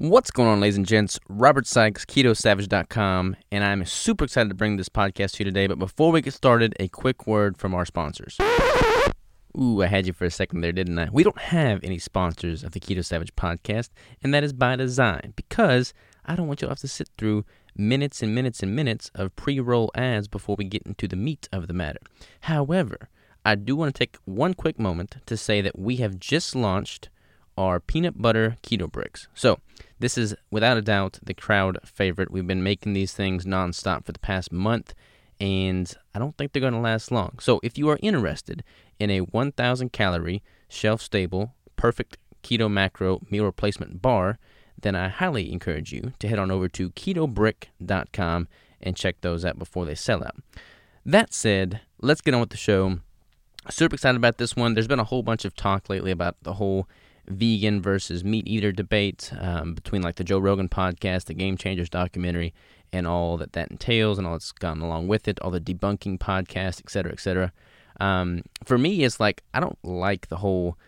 What's going on, ladies and gents? Robert Sykes, KetoSavage.com, and I'm super excited to bring this podcast to you today. But before we get started, a quick word from our sponsors. Ooh, I had you for a second there, didn't I? We don't have any sponsors of the Keto Savage podcast, and that is by design because I don't want you to have to sit through minutes and minutes and minutes of pre roll ads before we get into the meat of the matter. However, I do want to take one quick moment to say that we have just launched our peanut butter keto bricks. So, this is without a doubt the crowd favorite. We've been making these things nonstop for the past month, and I don't think they're going to last long. So, if you are interested in a 1,000 calorie, shelf stable, perfect keto macro meal replacement bar, then I highly encourage you to head on over to ketobrick.com and check those out before they sell out. That said, let's get on with the show. Super excited about this one. There's been a whole bunch of talk lately about the whole vegan versus meat eater debate um, between like the Joe Rogan podcast, the Game Changers documentary, and all that that entails and all that's gone along with it, all the debunking podcasts, et cetera, et cetera. Um, for me, it's like I don't like the whole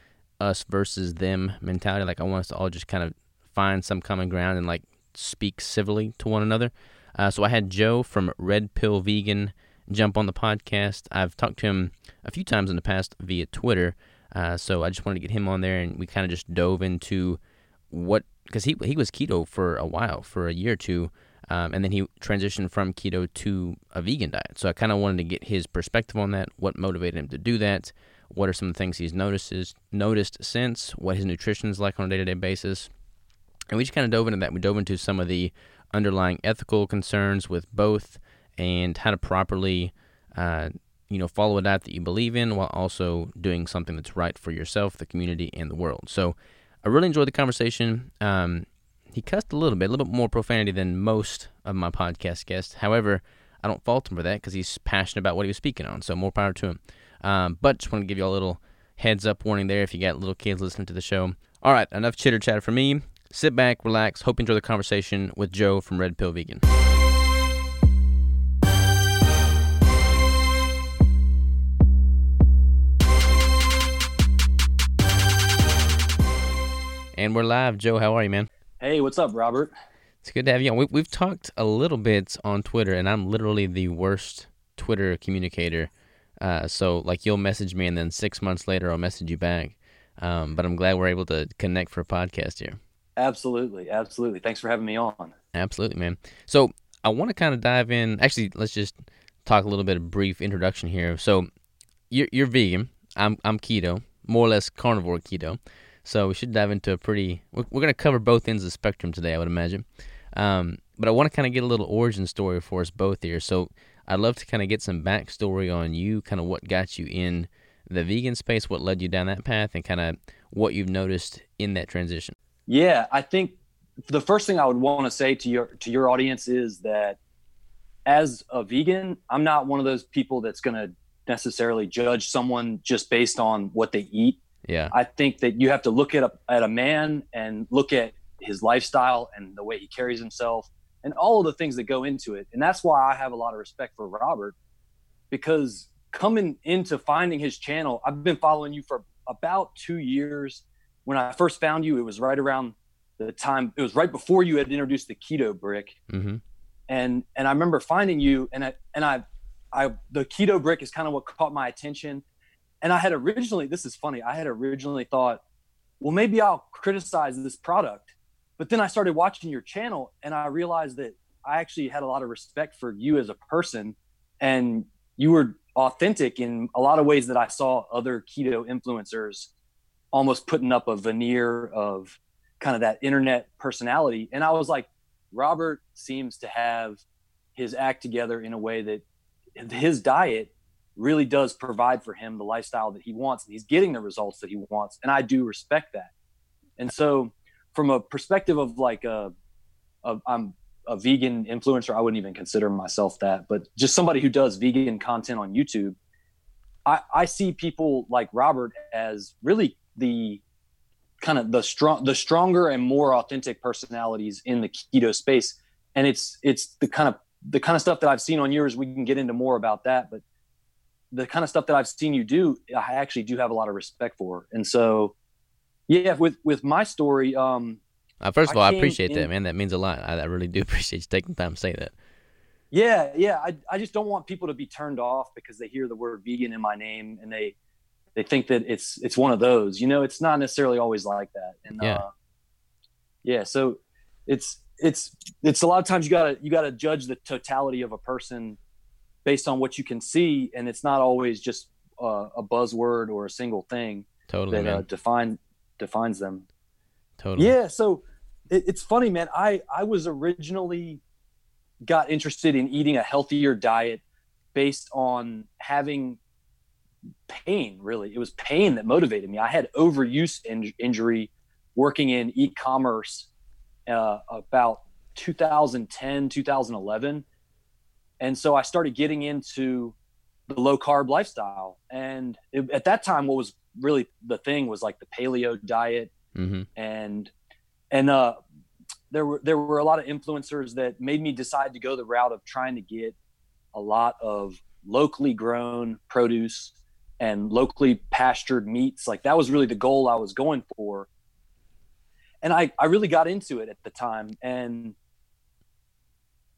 us versus them mentality. Like I want us to all just kind of find some common ground and like speak civilly to one another. Uh, so I had Joe from Red Pill Vegan jump on the podcast. I've talked to him a few times in the past via Twitter. Uh, so I just wanted to get him on there, and we kind of just dove into what because he he was keto for a while, for a year or two, um, and then he transitioned from keto to a vegan diet. So I kind of wanted to get his perspective on that. What motivated him to do that? What are some things he's notices noticed since? What his nutrition is like on a day to day basis? And we just kind of dove into that. We dove into some of the underlying ethical concerns with both, and how to properly, uh, you know, follow a diet that you believe in while also doing something that's right for yourself, the community, and the world. So I really enjoyed the conversation. Um, he cussed a little bit, a little bit more profanity than most of my podcast guests. However, I don't fault him for that because he's passionate about what he was speaking on. So more power to him. Um, but just want to give you a little heads up warning there if you got little kids listening to the show. All right, enough chitter chatter for me. Sit back, relax, hope you enjoy the conversation with Joe from Red Pill Vegan. And we're live. Joe, how are you, man? Hey, what's up, Robert? It's good to have you on. We, we've talked a little bit on Twitter, and I'm literally the worst Twitter communicator. Uh, so, like, you'll message me, and then six months later, I'll message you back. Um, but I'm glad we're able to connect for a podcast here. Absolutely, absolutely. Thanks for having me on. Absolutely, man. So, I want to kind of dive in. Actually, let's just talk a little bit of brief introduction here. So, you're, you're vegan. I'm I'm keto, more or less carnivore keto. So we should dive into a pretty. We're, going to cover both ends of the spectrum today, I would imagine. Um, but I want to kind of get a little origin story for us both here. So I'd love to kind of get some backstory on you, kind of what got you in the vegan space, what led you down that path, and kind of what you've noticed in that transition. Yeah, I think the first thing I would want to say to your to your audience is that as a vegan, I'm not one of those people that's going to necessarily judge someone just based on what they eat. Yeah. I think that you have to look at a, at a man and look at his lifestyle and the way he carries himself and all of the things that go into it. And that's why I have a lot of respect for Robert because coming into finding his channel, I've been following you for about two years. When I first found you, it was right around the time, it was right before you had introduced the keto brick. Mm-hmm. And, and I remember finding you and I, and I, I, the keto brick is kind of what caught my attention and I had originally, this is funny, I had originally thought, well, maybe I'll criticize this product. But then I started watching your channel and I realized that I actually had a lot of respect for you as a person and you were authentic in a lot of ways that I saw other keto influencers almost putting up a veneer of kind of that internet personality. And I was like, Robert seems to have his act together in a way that his diet really does provide for him the lifestyle that he wants and he's getting the results that he wants and i do respect that. And so from a perspective of like a, a i'm a vegan influencer i wouldn't even consider myself that but just somebody who does vegan content on youtube i i see people like robert as really the kind of the strong the stronger and more authentic personalities in the keto space. And it's it's the kind of the kind of stuff that i've seen on yours. We can get into more about that but the kind of stuff that I've seen you do, I actually do have a lot of respect for. And so, yeah, with with my story, um, Uh, first of all, I, I appreciate in, that, man. That means a lot. I, I, really do appreciate you taking the time to say that. Yeah, yeah. I, I just don't want people to be turned off because they hear the word vegan in my name and they they think that it's it's one of those. You know, it's not necessarily always like that. And yeah, uh, yeah. So it's it's it's a lot of times you gotta you gotta judge the totality of a person based on what you can see, and it's not always just uh, a buzzword or a single thing totally that uh, define defines them. Totally. Yeah. So it, it's funny, man. I I was originally got interested in eating a healthier diet based on having pain really it was pain that motivated me i had overuse in- injury working in e-commerce uh, about 2010 2011 and so i started getting into the low carb lifestyle. And it, at that time what was really the thing was like the paleo diet. Mm-hmm. and and uh there were there were a lot of influencers that made me decide to go the route of trying to get a lot of locally grown produce and locally pastured meats. Like that was really the goal i was going for. And i i really got into it at the time. And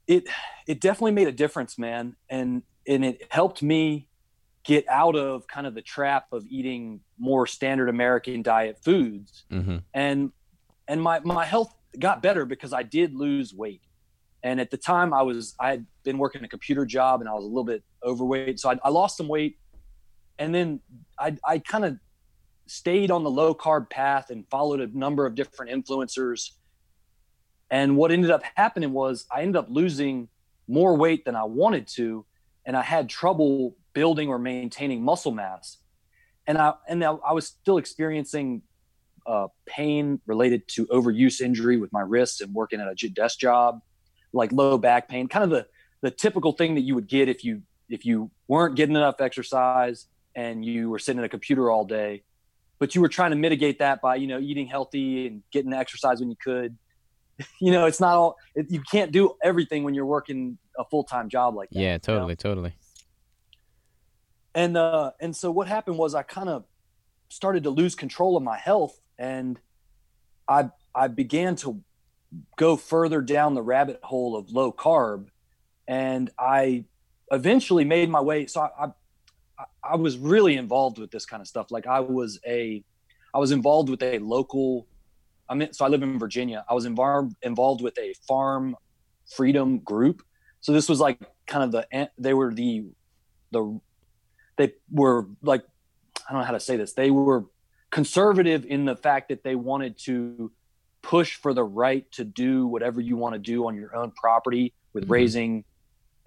it it definitely made a difference man. And and it helped me get out of kind of the trap of eating more standard american diet foods. Mm-hmm. and and my my health got better because i did lose weight. And at the time i was i had been working a computer job and i was a little bit overweight. So i, I lost some weight. And then i i kind of stayed on the low carb path and followed a number of different influencers and what ended up happening was i ended up losing more weight than i wanted to and i had trouble building or maintaining muscle mass. And i and i was still experiencing uh, pain related to overuse injury with my wrists and working at a desk job like low back pain kind of the the typical thing that you would get if you if you weren't getting enough exercise and you were sitting at a computer all day. But you were trying to mitigate that by you know eating healthy and getting exercise when you could you know it's not all it, you can't do everything when you're working a full-time job like that yeah totally you know? totally and uh and so what happened was i kind of started to lose control of my health and i i began to go further down the rabbit hole of low carb and i eventually made my way so i, I I was really involved with this kind of stuff. Like I was a, I was involved with a local. I mean, so I live in Virginia. I was involved involved with a farm freedom group. So this was like kind of the they were the the they were like I don't know how to say this. They were conservative in the fact that they wanted to push for the right to do whatever you want to do on your own property with mm-hmm. raising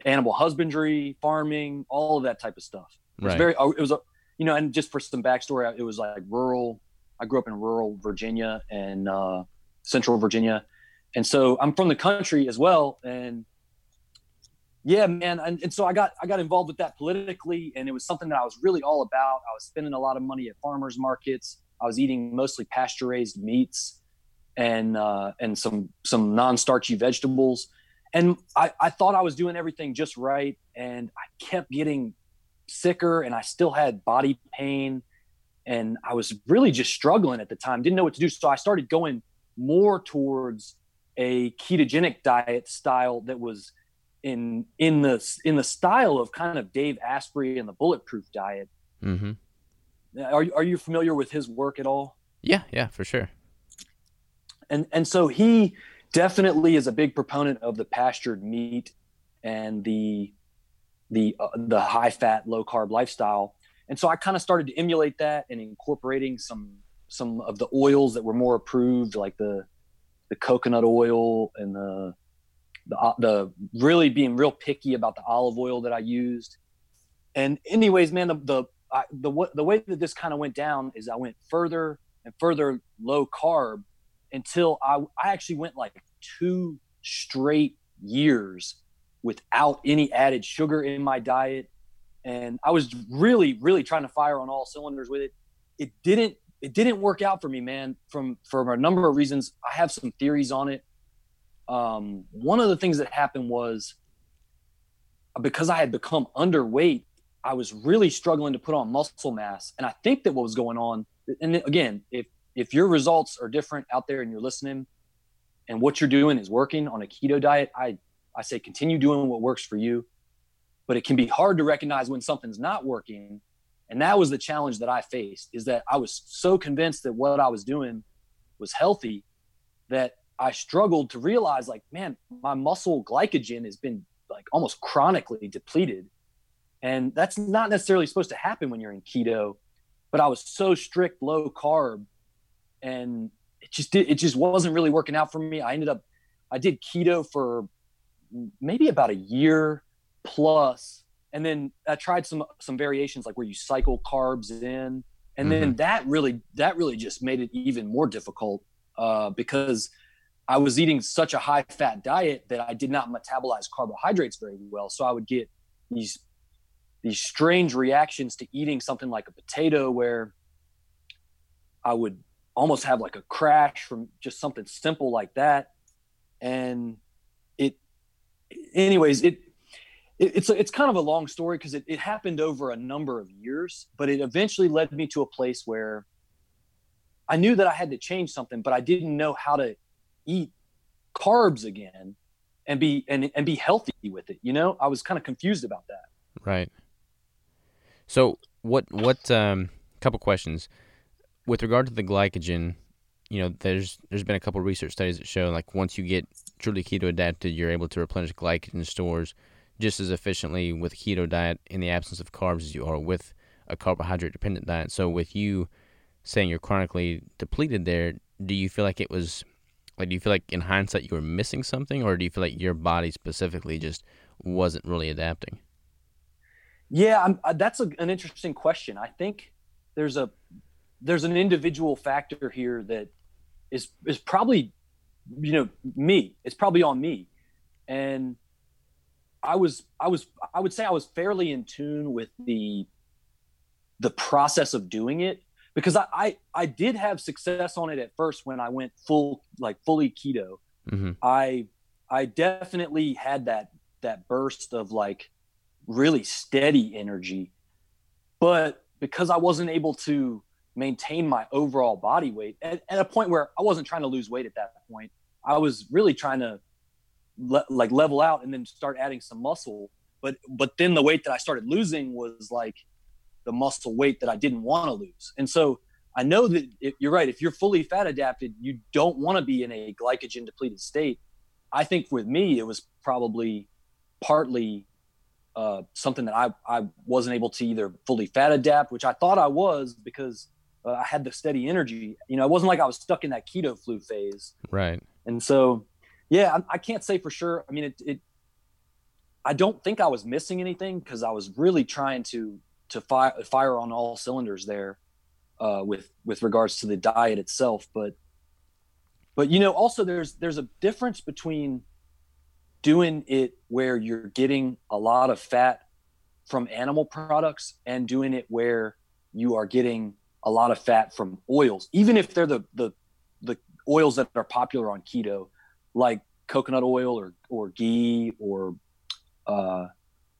animal husbandry, farming, all of that type of stuff. It was right. very, oh, it was a, you know, and just for some backstory, it was like rural. I grew up in rural Virginia and uh, central Virginia. And so I'm from the country as well. And yeah, man. And, and so I got, I got involved with that politically and it was something that I was really all about. I was spending a lot of money at farmers markets. I was eating mostly pasture raised meats and, uh, and some, some non-starchy vegetables. And I, I thought I was doing everything just right. And I kept getting sicker and I still had body pain and I was really just struggling at the time, didn't know what to do. So I started going more towards a ketogenic diet style that was in in the in the style of kind of Dave Asprey and the bulletproof diet. Mm-hmm. Are are you familiar with his work at all? Yeah, yeah, for sure. And and so he definitely is a big proponent of the pastured meat and the the uh, the high fat low carb lifestyle and so i kind of started to emulate that and incorporating some some of the oils that were more approved like the the coconut oil and the the, uh, the really being real picky about the olive oil that i used and anyways man the the I, the the way that this kind of went down is i went further and further low carb until i i actually went like two straight years without any added sugar in my diet. And I was really, really trying to fire on all cylinders with it. It didn't it didn't work out for me, man, from for a number of reasons. I have some theories on it. Um, one of the things that happened was because I had become underweight, I was really struggling to put on muscle mass. And I think that what was going on, and again, if if your results are different out there and you're listening, and what you're doing is working on a keto diet, I I say continue doing what works for you. But it can be hard to recognize when something's not working. And that was the challenge that I faced is that I was so convinced that what I was doing was healthy that I struggled to realize like, man, my muscle glycogen has been like almost chronically depleted. And that's not necessarily supposed to happen when you're in keto, but I was so strict low carb and it just did, it just wasn't really working out for me. I ended up I did keto for maybe about a year plus and then I tried some some variations like where you cycle carbs in and mm-hmm. then that really that really just made it even more difficult uh, because I was eating such a high fat diet that I did not metabolize carbohydrates very well. So I would get these these strange reactions to eating something like a potato where I would almost have like a crash from just something simple like that. And it anyways, it, it it's a, it's kind of a long story because it, it happened over a number of years, but it eventually led me to a place where I knew that I had to change something, but I didn't know how to eat carbs again and be and and be healthy with it. You know, I was kind of confused about that. Right. So what what um couple questions with regard to the glycogen, you know, there's there's been a couple research studies that show like once you get truly keto adapted, you're able to replenish glycogen stores just as efficiently with a keto diet in the absence of carbs as you are with a carbohydrate dependent diet. So with you saying you're chronically depleted there, do you feel like it was like, do you feel like in hindsight you were missing something, or do you feel like your body specifically just wasn't really adapting? Yeah, I'm, uh, that's a, an interesting question. I think there's a there's an individual factor here that is is probably you know me. It's probably on me, and I was I was I would say I was fairly in tune with the the process of doing it because I, I, I did have success on it at first when I went full like fully keto. Mm-hmm. I I definitely had that that burst of like really steady energy, but because I wasn't able to maintain my overall body weight at, at a point where I wasn't trying to lose weight at that point, I was really trying to le- like level out and then start adding some muscle. But but then the weight that I started losing was like the muscle weight that I didn't want to lose. And so I know that you're right. If you're fully fat adapted, you don't want to be in a glycogen depleted state. I think with me, it was probably partly uh, something that I, I wasn't able to either fully fat adapt, which I thought I was because uh, I had the steady energy. You know, it wasn't like I was stuck in that keto flu phase. Right. And so, yeah, I, I can't say for sure. I mean, it, it I don't think I was missing anything because I was really trying to to fire fire on all cylinders there uh, with with regards to the diet itself. But but you know, also there's there's a difference between doing it where you're getting a lot of fat from animal products and doing it where you are getting a lot of fat from oils, even if they're the the the oils that are popular on keto, like coconut oil or or ghee or uh,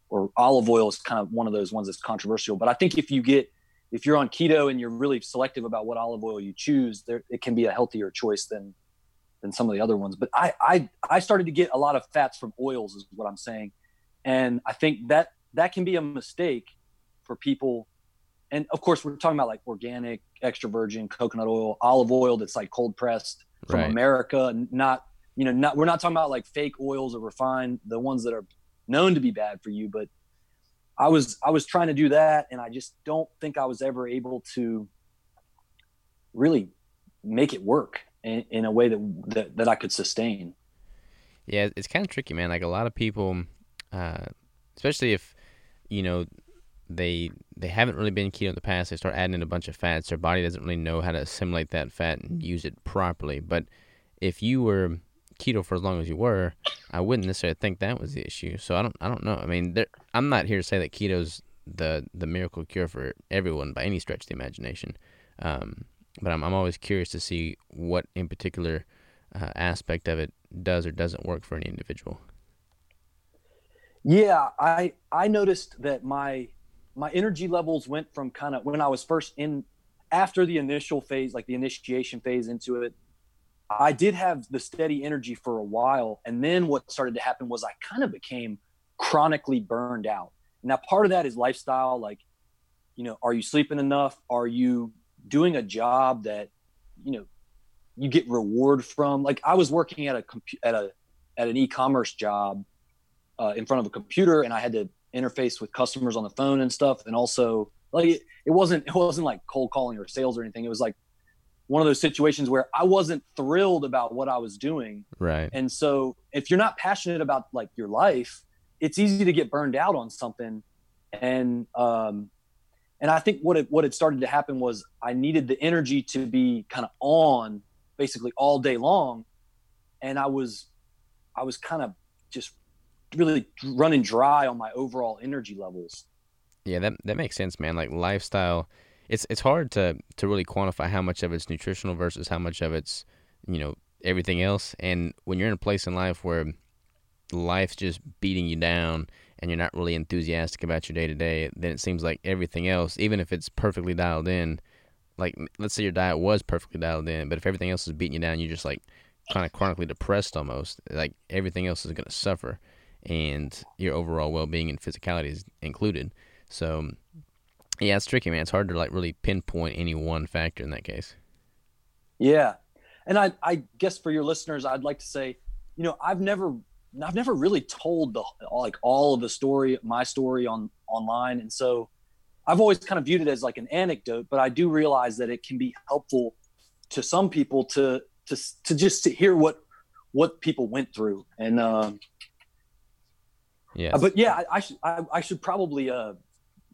or olive oil is kind of one of those ones that's controversial. But I think if you get if you're on keto and you're really selective about what olive oil you choose, there it can be a healthier choice than than some of the other ones. But I I I started to get a lot of fats from oils is what I'm saying. And I think that that can be a mistake for people. And of course, we're talking about like organic, extra virgin coconut oil, olive oil that's like cold pressed from right. America, not you know, not we're not talking about like fake oils or refined, the ones that are known to be bad for you, but I was I was trying to do that, and I just don't think I was ever able to really make it work in, in a way that, that, that I could sustain. Yeah, it's kind of tricky, man. Like a lot of people, uh, especially if you know they they haven't really been keto in the past, they start adding in a bunch of fats. Their body doesn't really know how to assimilate that fat and use it properly. But if you were keto for as long as you were, I wouldn't necessarily think that was the issue. So I don't I don't know. I mean, there, I'm not here to say that keto's the the miracle cure for everyone by any stretch of the imagination. Um, but I'm I'm always curious to see what in particular uh, aspect of it does or doesn't work for any individual. Yeah, I I noticed that my my energy levels went from kind of when I was first in after the initial phase, like the initiation phase into it, I did have the steady energy for a while. And then what started to happen was I kind of became chronically burned out. Now, part of that is lifestyle. Like, you know, are you sleeping enough? Are you doing a job that, you know, you get reward from? Like, I was working at a at a at an e-commerce job uh, in front of a computer, and I had to interface with customers on the phone and stuff, and also like it, it wasn't it wasn't like cold calling or sales or anything. It was like one of those situations where I wasn't thrilled about what I was doing. Right. And so if you're not passionate about like your life, it's easy to get burned out on something. And um and I think what it what had started to happen was I needed the energy to be kind of on basically all day long. And I was I was kind of just really running dry on my overall energy levels. Yeah, that that makes sense, man. Like lifestyle it's it's hard to to really quantify how much of it's nutritional versus how much of it's you know everything else. And when you're in a place in life where life's just beating you down and you're not really enthusiastic about your day to day, then it seems like everything else, even if it's perfectly dialed in, like let's say your diet was perfectly dialed in, but if everything else is beating you down, you're just like kind of chronically depressed almost. Like everything else is going to suffer, and your overall well being and physicality is included. So yeah, it's tricky, man. It's hard to like really pinpoint any one factor in that case. Yeah, and I, I guess for your listeners, I'd like to say, you know, I've never, I've never really told the like all of the story, my story on online, and so I've always kind of viewed it as like an anecdote. But I do realize that it can be helpful to some people to to to just to hear what what people went through, and um, yeah. But yeah, I, I should I, I should probably uh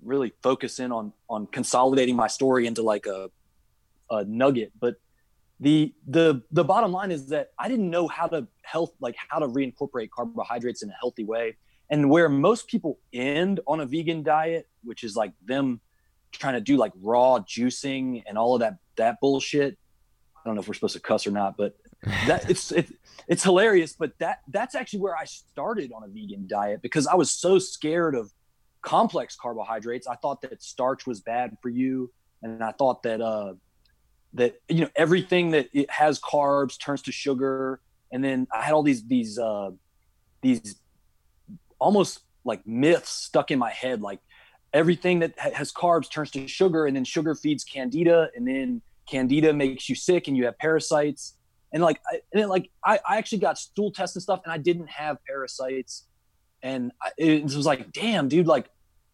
really focus in on on consolidating my story into like a a nugget. But the the the bottom line is that I didn't know how to health like how to reincorporate carbohydrates in a healthy way. And where most people end on a vegan diet which is like them trying to do like raw juicing and all of that that bullshit I don't know if we're supposed to cuss or not but that it's it, it's hilarious. But that that's actually where I started on a vegan diet because I was so scared of complex carbohydrates. I thought that starch was bad for you, and I thought that uh, that you know everything that it has carbs turns to sugar. And then I had all these these uh, these almost like myths stuck in my head, like everything that has carbs turns to sugar, and then sugar feeds candida, and then candida makes you sick, and you have parasites. And like, I, and like I, I actually got stool tests and stuff, and I didn't have parasites and it was like, damn, dude, like,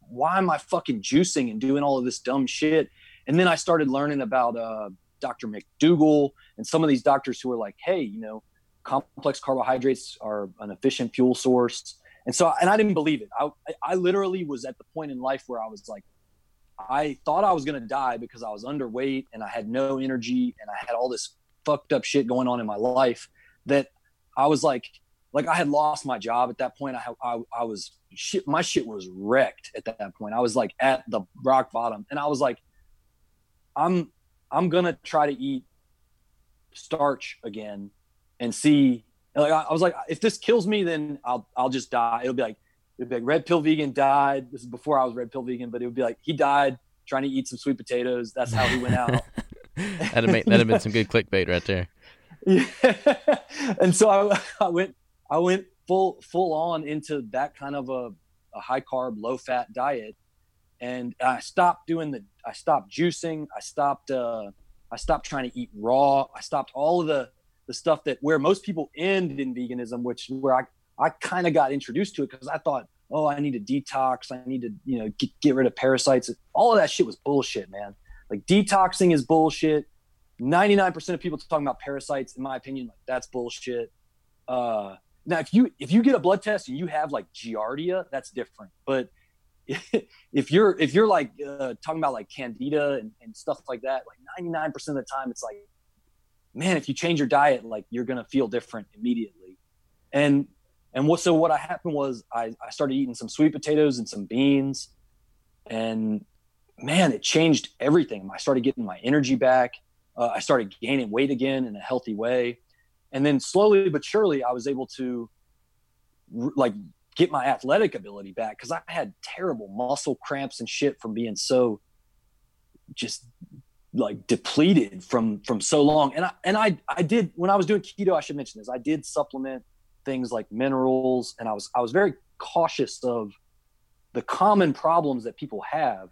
why am I fucking juicing and doing all of this dumb shit? And then I started learning about uh, Dr. McDougall and some of these doctors who were like, hey, you know, complex carbohydrates are an efficient fuel source. And so, and I didn't believe it. I, I literally was at the point in life where I was like, I thought I was going to die because I was underweight and I had no energy and I had all this fucked up shit going on in my life that I was like, like I had lost my job at that point. I, I, I was shit. My shit was wrecked at that point. I was like at the rock bottom and I was like, I'm, I'm going to try to eat starch again and see, like, I, I was like, if this kills me, then I'll, I'll just die. It'll be like, it'll be like red pill vegan died. This is before I was red pill vegan, but it would be like, he died trying to eat some sweet potatoes. That's how he went out. that'd, make, that'd have been some good clickbait right there. Yeah. and so I, I went I went full full on into that kind of a, a high carb, low fat diet, and I stopped doing the. I stopped juicing. I stopped. Uh, I stopped trying to eat raw. I stopped all of the the stuff that where most people end in veganism, which where I I kind of got introduced to it because I thought, oh, I need to detox. I need to you know get, get rid of parasites. All of that shit was bullshit, man. Like detoxing is bullshit. 99% of people talking about parasites, in my opinion, like that's bullshit. Uh, now, if you if you get a blood test and you have like giardia, that's different. But if you're if you're like uh, talking about like candida and, and stuff like that, like 99% of the time, it's like, man, if you change your diet, like you're gonna feel different immediately. And and what so what I happened was I, I started eating some sweet potatoes and some beans, and man, it changed everything. I started getting my energy back. Uh, I started gaining weight again in a healthy way and then slowly but surely i was able to like get my athletic ability back because i had terrible muscle cramps and shit from being so just like depleted from from so long. And I and I I did when I was doing keto, I should mention this. I did supplement things like minerals, and I was I was very cautious of the common problems that people have.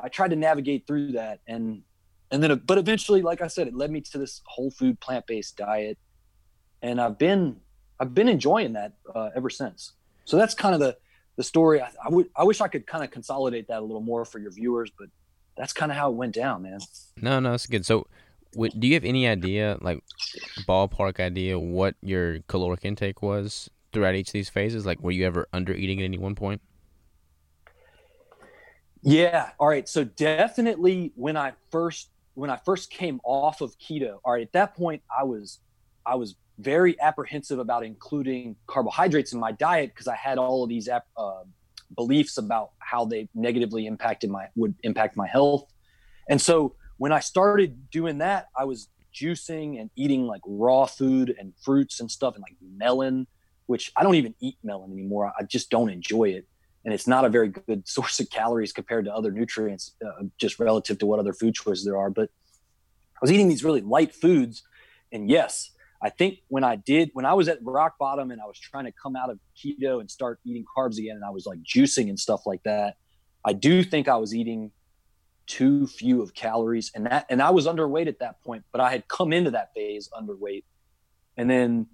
I tried to navigate through that, and and then but eventually, like I said, it led me to this whole food plant based diet, and I've been I've been enjoying that uh, ever since. So that's kind of the the story. I, I would I wish I could kind of consolidate that a little more for your viewers, but that's kind of how it went down, man. No, no, that's good. So, do you have any idea, like ballpark idea, what your caloric intake was throughout each of these phases? Like, were you ever under eating at any one point? Yeah. All right. So definitely when I first when I first came off of keto, all right, at that point I was I was very apprehensive about including carbohydrates in my diet because I had all of these uh, beliefs about how they negatively impacted my would impact my health. And so when I started doing that, I was juicing and eating like raw food and fruits and stuff and like melon, which I don't even eat melon anymore. I just don't enjoy it. And it's not a very good source of calories compared to other nutrients, uh, just relative to what other food choices there are. But I was eating these really light foods. And yes, I think when I did, when I was at rock bottom and I was trying to come out of keto and start eating carbs again, and I was like juicing and stuff like that, I do think I was eating too few of calories, and that and I was underweight at that point, but I had come into that phase underweight, and then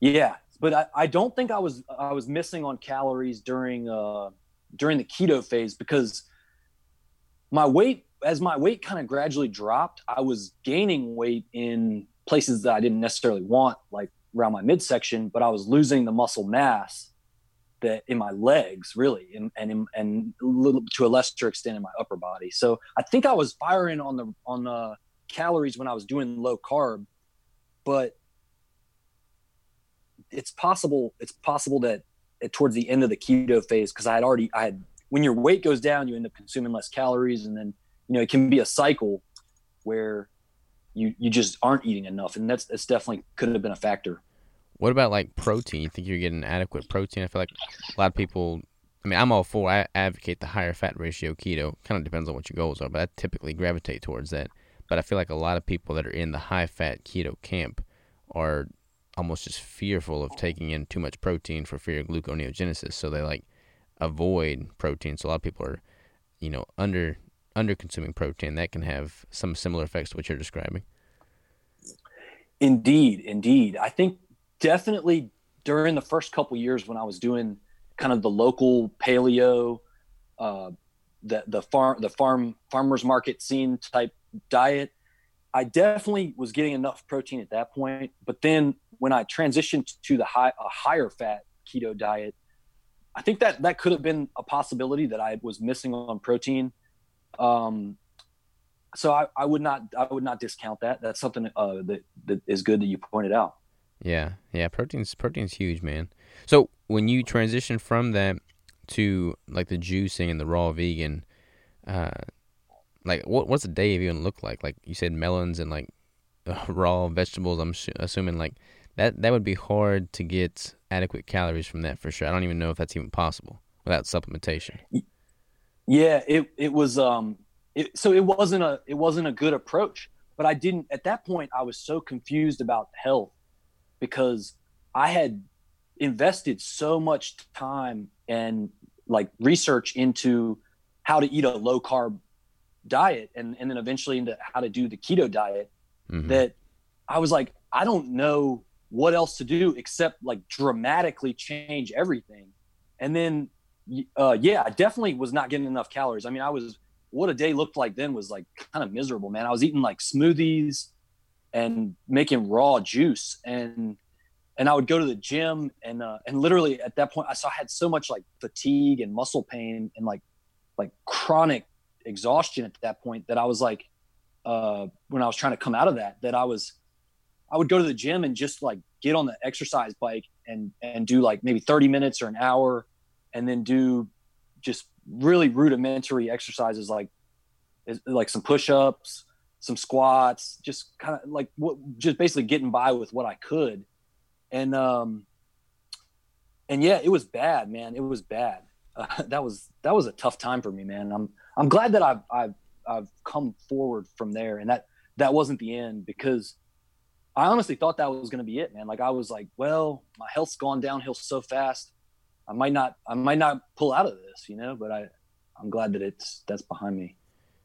yeah, but I, I don't think I was I was missing on calories during uh during the keto phase because my weight as my weight kind of gradually dropped, I was gaining weight in places that I didn't necessarily want, like around my midsection, but I was losing the muscle mass that in my legs really and and and little, to a lesser extent in my upper body. So i think i was firing on the on the calories when i was doing low carb but it's possible it's possible that towards the end of the keto phase because i had already i had when your weight goes down you end up consuming less calories and then you know it can be a cycle where you you just aren't eating enough, and that's that's definitely could have been a factor. What about like protein? You think you're getting adequate protein? I feel like a lot of people. I mean, I'm all for. I advocate the higher fat ratio keto. Kind of depends on what your goals are, but I typically gravitate towards that. But I feel like a lot of people that are in the high fat keto camp are almost just fearful of taking in too much protein for fear of gluconeogenesis. So they like avoid protein. So a lot of people are, you know, under under consuming protein, that can have some similar effects to what you're describing. Indeed, indeed. I think definitely during the first couple years when I was doing kind of the local paleo, uh, the the farm the farm farmers market scene type diet, I definitely was getting enough protein at that point. But then when I transitioned to the high a higher fat keto diet, I think that that could have been a possibility that I was missing on protein. Um, so I, I would not I would not discount that. That's something uh, that that is good that you pointed out. Yeah, yeah, protein's protein's huge, man. So when you transition from that to like the juicing and the raw vegan, uh, like what what's a day even look like? Like you said, melons and like uh, raw vegetables. I'm assuming like that that would be hard to get adequate calories from that for sure. I don't even know if that's even possible without supplementation. Yeah, it it was um it, so it wasn't a it wasn't a good approach, but I didn't at that point I was so confused about health because I had invested so much time and like research into how to eat a low carb diet and and then eventually into how to do the keto diet mm-hmm. that I was like I don't know what else to do except like dramatically change everything. And then uh, yeah, I definitely was not getting enough calories. I mean, I was what a day looked like then was like kind of miserable, man. I was eating like smoothies and making raw juice and and I would go to the gym and uh, and literally at that point I saw I had so much like fatigue and muscle pain and like like chronic exhaustion at that point that I was like uh, when I was trying to come out of that that I was I would go to the gym and just like get on the exercise bike and and do like maybe 30 minutes or an hour and then do just really rudimentary exercises like like some push-ups some squats just kind of like what just basically getting by with what i could. And um and yeah it was bad man. It was bad. Uh, that was that was a tough time for me man. I'm i'm glad that i've i've I've come forward from there, and that that wasn't the end because I honestly thought that was going to be it, man. Like I was like, well, my health's gone downhill so fast, I might not I might not pull out of this, you know. But I I'm glad that it's that's behind me.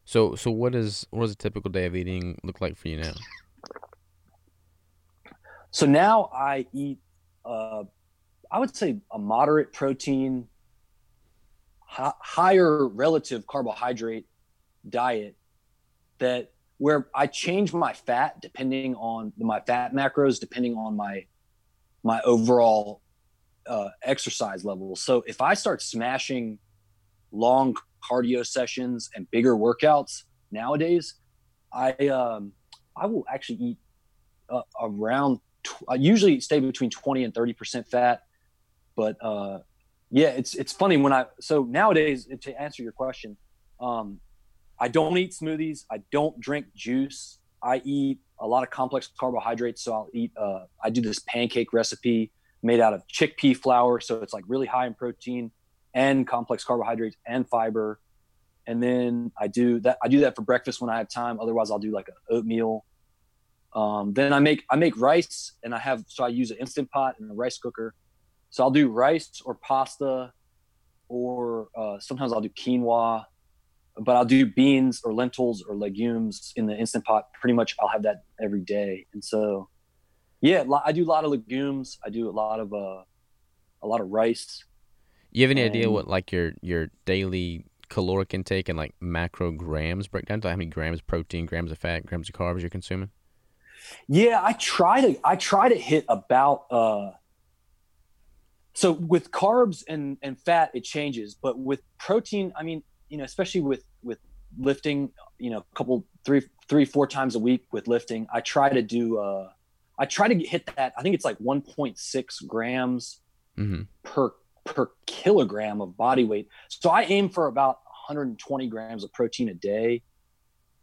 So so what is what does a typical day of eating look like for you now? So now I eat, uh, I would say a moderate protein, hi- higher relative carbohydrate diet that where I change my fat depending on my fat macros, depending on my my overall uh, exercise level. So if I start smashing long cardio sessions and bigger workouts nowadays, I um, I will actually eat uh, around I usually stay between 20 and 30% fat. But uh, yeah, it's it's funny when I so nowadays to answer your question, um, I don't eat smoothies. I don't drink juice. I eat a lot of complex carbohydrates. So I'll eat. Uh, I do this pancake recipe made out of chickpea flour, so it's like really high in protein and complex carbohydrates and fiber. And then I do that. I do that for breakfast when I have time. Otherwise, I'll do like an oatmeal um, then I make I make rice and I have so I use an instant pot and a rice cooker. So I'll do rice or pasta, or uh, sometimes I'll do quinoa, but I'll do beans or lentils or legumes in the instant pot. Pretty much I'll have that every day. And so, yeah, I do a lot of legumes. I do a lot of uh, a lot of rice. You have any and, idea what like your your daily caloric intake and like macro grams break down to? How many grams of protein, grams of fat, grams of carbs you're consuming? Yeah, I try to I try to hit about uh so with carbs and and fat it changes, but with protein, I mean, you know, especially with with lifting, you know, a couple three three four times a week with lifting, I try to do uh I try to hit that. I think it's like 1.6 grams mm-hmm. per per kilogram of body weight. So I aim for about 120 grams of protein a day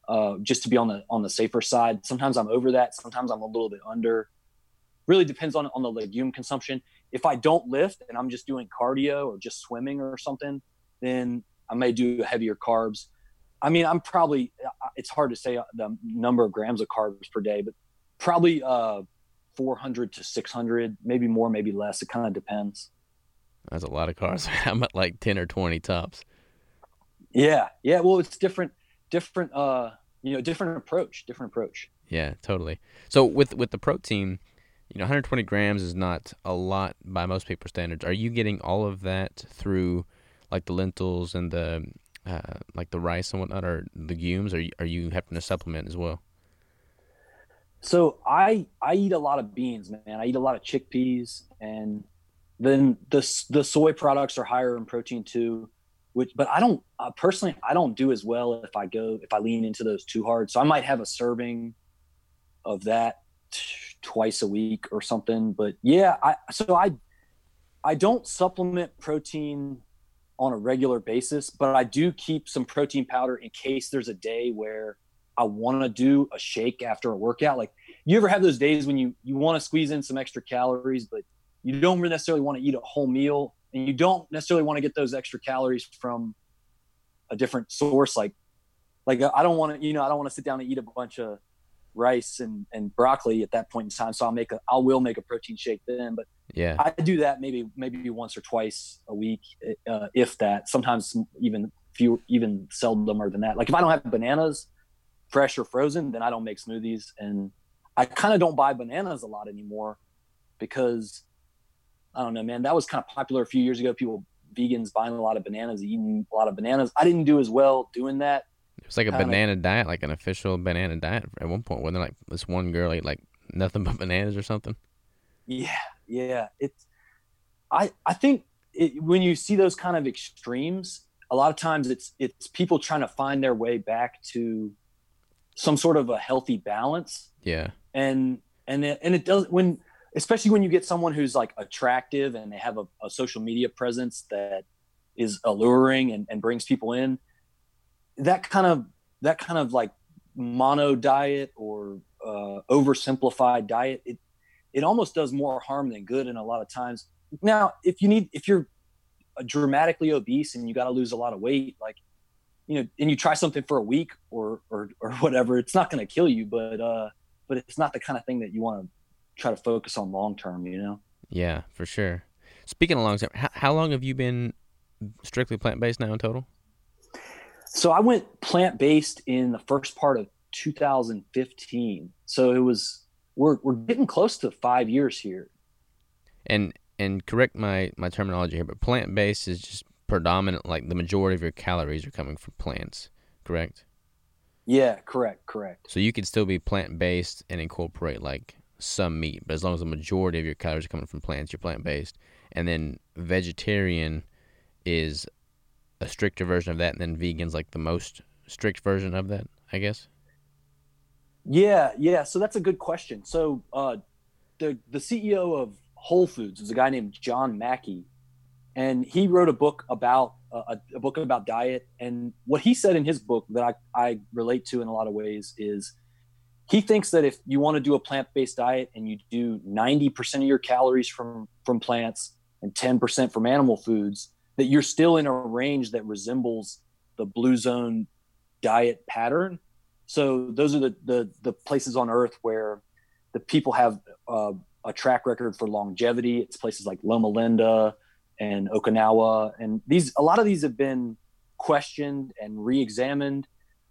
uh, just to be on the on the safer side. Sometimes I'm over that. Sometimes I'm a little bit under. Really depends on on the legume consumption. If I don't lift and I'm just doing cardio or just swimming or something, then I may do heavier carbs. I mean, I'm probably it's hard to say the number of grams of carbs per day, but probably uh, 400 to 600, maybe more, maybe less. It kind of depends. That's a lot of carbs. I'm at like 10 or 20 tops. Yeah, yeah. Well, it's different, different. uh you know different approach different approach yeah totally so with with the protein you know 120 grams is not a lot by most paper standards are you getting all of that through like the lentils and the uh, like the rice and whatnot or legumes or are you having to supplement as well? So i i eat a lot of beans man. I eat a lot of chickpeas and then the the soy products are higher in protein too which but i don't uh, personally i don't do as well if i go if i lean into those too hard. So i might have a serving of that twice a week or something but yeah i so i i don't supplement protein on a regular basis but i do keep some protein powder in case there's a day where i want to do a shake after a workout. Like you ever have those days when you you want to squeeze in some extra calories but you don't necessarily want to eat a whole meal and you don't necessarily want to get those extra calories from a different source? Like like i don't want to you know i don't want to sit down and eat a bunch of rice and, and broccoli at that point in time so i'll make a i will make a protein shake then but yeah i do that maybe maybe once or twice a week uh, if that sometimes even few even seldomer than that like if i don't have bananas fresh or frozen then i don't make smoothies and i kind of don't buy bananas a lot anymore because I don't know, man. That was kind of popular a few years ago. People, vegans, buying a lot of bananas, eating a lot of bananas. I didn't do as well doing that. It was like a banana diet, like an official banana diet at one point. Wasn't like this one girl ate like nothing but bananas or something? Yeah, yeah. It's I I think it, when you see those kind of extremes, a lot of times it's it's people trying to find their way back to some sort of a healthy balance. Yeah. And and it, and it does when especially when you get someone who's like attractive and they have a, a social media presence that is alluring and, and brings people in that kind of that kind of like mono diet or uh, oversimplified diet it it almost does more harm than good in a lot of times now if you need if you're dramatically obese and you got to lose a lot of weight like you know, and you try something for a week or or or whatever, it's not going to kill you, but uh, but it's not the kind of thing that you want to try to focus on long term. You know. Yeah, for sure. Speaking of long term, how, how long have you been strictly plant based now in total? So I went plant based in the first part of 2015. So it was we're we're getting close to five years here. And and correct my my terminology here, but plant based is just predominant, like the majority of your calories are coming from plants, correct? Yeah, correct, correct. So you could still be plant based and incorporate like some meat, but as long as the majority of your calories are coming from plants, you're plant based. And then vegetarian is a stricter version of that, and then vegan's like the most strict version of that, I guess. Yeah, yeah. So that's a good question. So uh, the the CEO of Whole Foods is a guy named John Mackey, and he wrote a book about uh, a, a, book about diet. And what he said in his book that I, I relate to in a lot of ways is he thinks that if you want to do a plant based diet and you do ninety percent of your calories from from plants and ten percent from animal foods, that you're still in a range that resembles the blue zone diet pattern. So those are the the, the places on Earth where the people have uh, a track record for longevity. It's places like Loma Linda and Okinawa, and these a lot of these have been questioned and re-examined.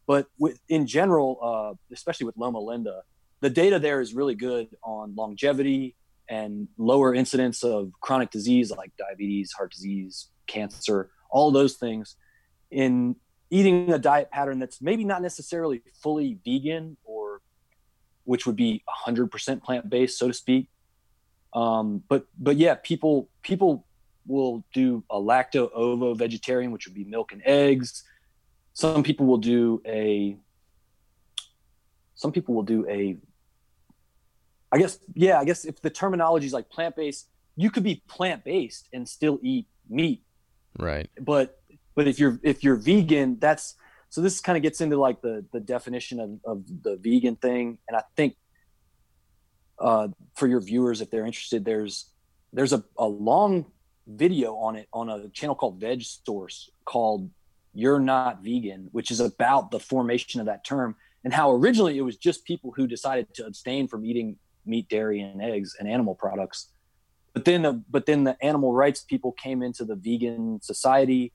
But with, in general, uh, especially with Loma Linda, the data there is really good on longevity and lower incidence of chronic disease like diabetes, heart disease, cancer, all those things in eating a diet pattern that's maybe not necessarily fully vegan or which would be 100% plant-based so to speak. Um, but but yeah people people will do a lacto ovo vegetarian which would be milk and eggs. Some people will do a some people will do a i guess yeah i guess if the terminology is like plant-based you could be plant-based and still eat meat Right. But but if you're if you're vegan, that's so this kind of gets into like the the definition of, of the vegan thing. And I think uh, for your viewers, if they're interested, there's there's a, a long video on it on a channel called Veg Source called You're Not Vegan, which is about the formation of that term and how originally it was just people who decided to abstain from eating meat, dairy, and eggs and animal products but then the but then the animal rights people came into the vegan society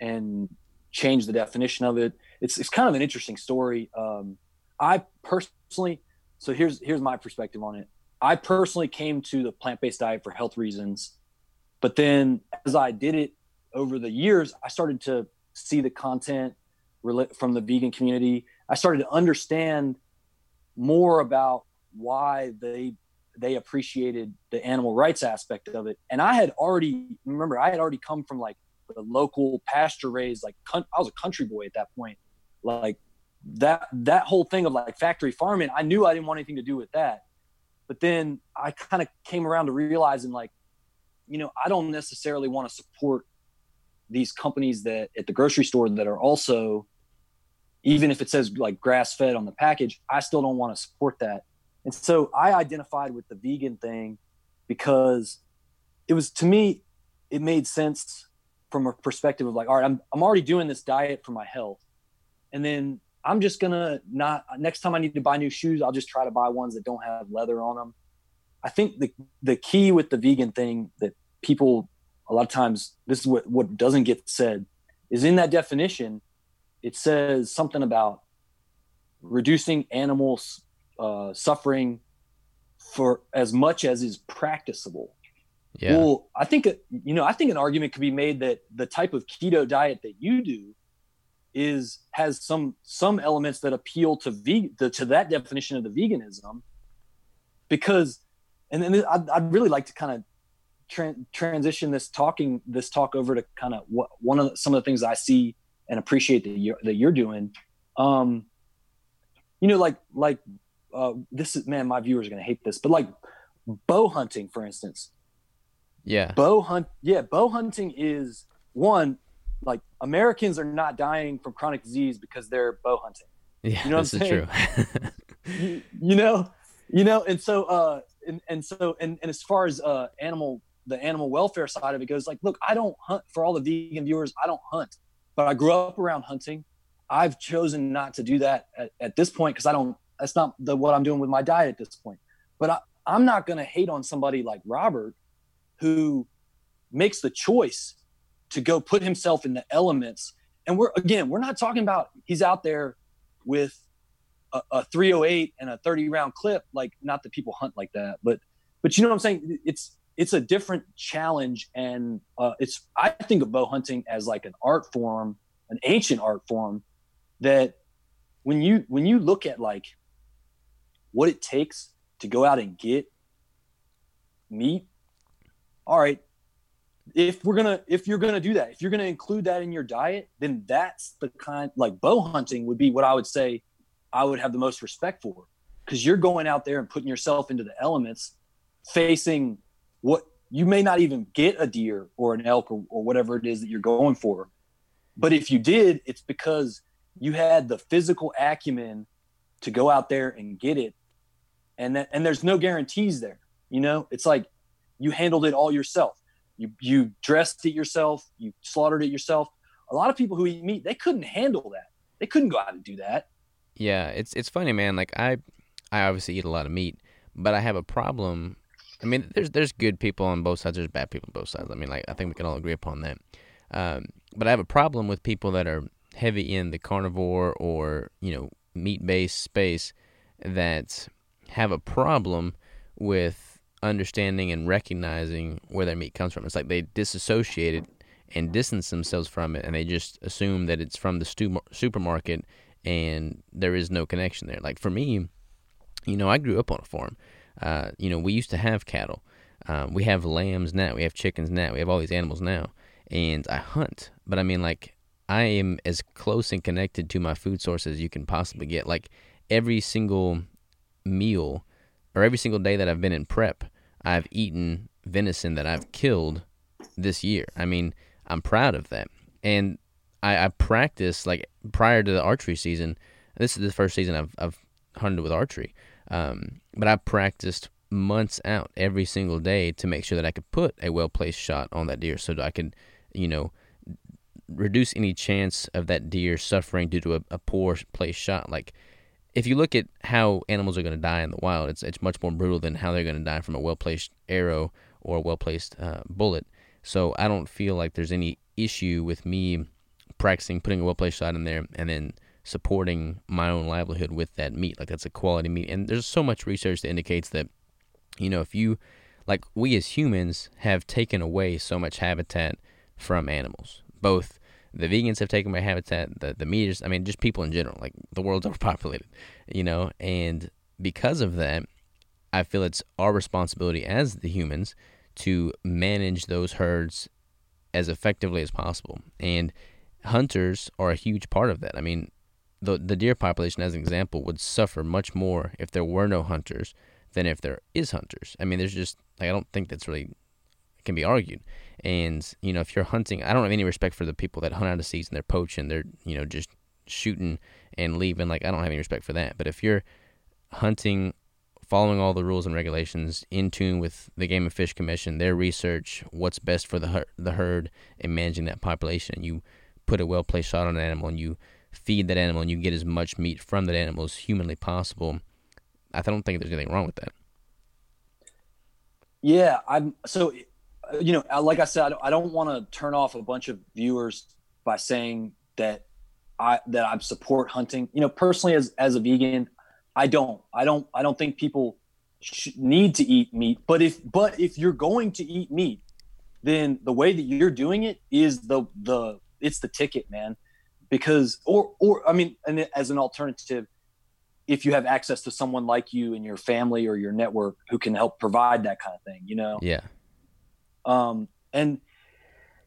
and changed the definition of it. It's it's kind of an interesting story. Um, I personally, so here's here's my perspective on it. I personally came to the plant based diet for health reasons, but then as I did it over the years, I started to see the content from the vegan community. I started to understand more about why they they appreciated the animal rights aspect of it. And I had already remember I had already come from like the local pasture raised like I was a country boy at that point. Like that that whole thing of like factory farming, I knew I didn't want anything to do with that. But then I kind of came around to realizing like, you know, I don't necessarily want to support these companies that at the grocery store that are also even if it says like grass fed on the package, I still don't want to support that and so I identified with the vegan thing because it was to me, it made sense from a perspective of like, all right, I'm, I'm already doing this diet for my health. And then I'm just gonna not next time I need to buy new shoes, I'll just try to buy ones that don't have leather on them. I think the the key with the vegan thing that people a lot of times this is what what doesn't get said is in that definition it says something about reducing animals uh, suffering for as much as is practicable. Yeah. Well, I think you know, I think an argument could be made that the type of keto diet that you do is has some some elements that appeal to vegan to that definition of the veganism because and then I'd, I'd really like to kind of tra- transition this talking this talk over to kind of what one of the, some of the things I see and appreciate that you're that you're doing um you know like like uh, this is man, my viewers are gonna hate this, but like bow hunting, for instance. Yeah. Bow hunt. Yeah, bow hunting is one like Americans are not dying from chronic disease because they're bow hunting. Yeah, you know this what I'm saying? true. you, you, know, you know, and so uh, and and so and and as far as uh, animal the animal welfare side of it goes, like, look, I don't hunt for all the vegan viewers. I don't hunt, but I grew up around hunting. I've chosen not to do that at, at this point because I don't. That's not the what I'm doing with my diet at this point. But I, I'm not going to hate on somebody like Robert, who makes the choice to go put himself in the elements. And we're again, we're not talking about he's out there with a, a 308 and a 30 round clip. Like, not that people hunt like that, but but you know what I'm saying? It's it's a different challenge, and uh, it's I think of bow hunting as like an art form, an ancient art form that when you when you look at like what it takes to go out and get meat all right if we're gonna if you're gonna do that if you're gonna include that in your diet then that's the kind like bow hunting would be what i would say i would have the most respect for because you're going out there and putting yourself into the elements facing what you may not even get a deer or an elk or, or whatever it is that you're going for. But if you did it's because you had the physical acumen to go out there and get it and that and there's no guarantees there you know? It's like you handled it all yourself. You you dressed it yourself you slaughtered it yourself. A lot of people who eat meat they couldn't handle that. They couldn't go out and do that. Yeah it's it's funny man. Like i i obviously eat a lot of meat but i have a problem. I mean there's there's good people on both sides. There's bad people on both sides. I mean like i think we can all agree upon that. Um, but i have a problem with people that are heavy in the carnivore or you know meat based space that have a problem with understanding and recognizing where their meat comes from. It's like they disassociate it and distance themselves from it, and they just assume that it's from the stu- supermarket, and there is no connection there. Like for me, you know, I grew up on a farm. Uh, you know, we used to have cattle. Uh, we have lambs now. We have chickens now. We have all these animals now, and I hunt. But I mean, like I am as close and connected to my food source as you can possibly get. Like every single meal or every single day that I've been in prep, I've eaten venison that I've killed this year. I mean, I'm proud of that. And I, I practice like prior to the archery season. This is the first season I've, I've hunted with archery. Um, but I practiced months out every single day to make sure that I could put a well placed shot on that deer so that I could, you know, reduce any chance of that deer suffering due to a, a poor placed shot. Like, if you look at how animals are going to die in the wild, it's it's much more brutal than how they're going to die from a well placed arrow or a well placed uh, bullet. So I don't feel like there's any issue with me practicing putting a well placed shot in there and then supporting my own livelihood with that meat. Like that's a quality meat, and there's so much research that indicates that you know if you like we as humans have taken away so much habitat from animals, both the vegans have taken my habitat, the the meters, I mean, just people in general. Like the world's overpopulated, you know, and because of that, I feel it's our responsibility as the humans to manage those herds as effectively as possible. And hunters are a huge part of that. I mean, the the deer population, as an example, would suffer much more if there were no hunters than if there is hunters. I mean, there's just like I don't think that's really can be argued. And you know, if you're hunting, I don't have any respect for the people that hunt out of season. They're poaching. They're you know just shooting and leaving. Like I don't have any respect for that. But if you're hunting, following all the rules and regulations, in tune with the Game and Fish Commission, their research, what's best for the the herd, and managing that population, and you put a well placed shot on an animal, and you feed that animal, and you get as much meat from that animal as humanly possible. I don't think there's anything wrong with that. Yeah, I'm so you know, like I said, I don't, want to turn off a bunch of viewers by saying that I that I support hunting. You know, personally, as as a vegan, I don't. I don't. I don't think people need to eat meat. But if but if you're going to eat meat, then the way that you're doing it is the the it's the ticket, man. Because or or I mean, and as an alternative, if you have access to someone like you and your family or your network who can help provide that kind of thing, you know. Yeah. Um, and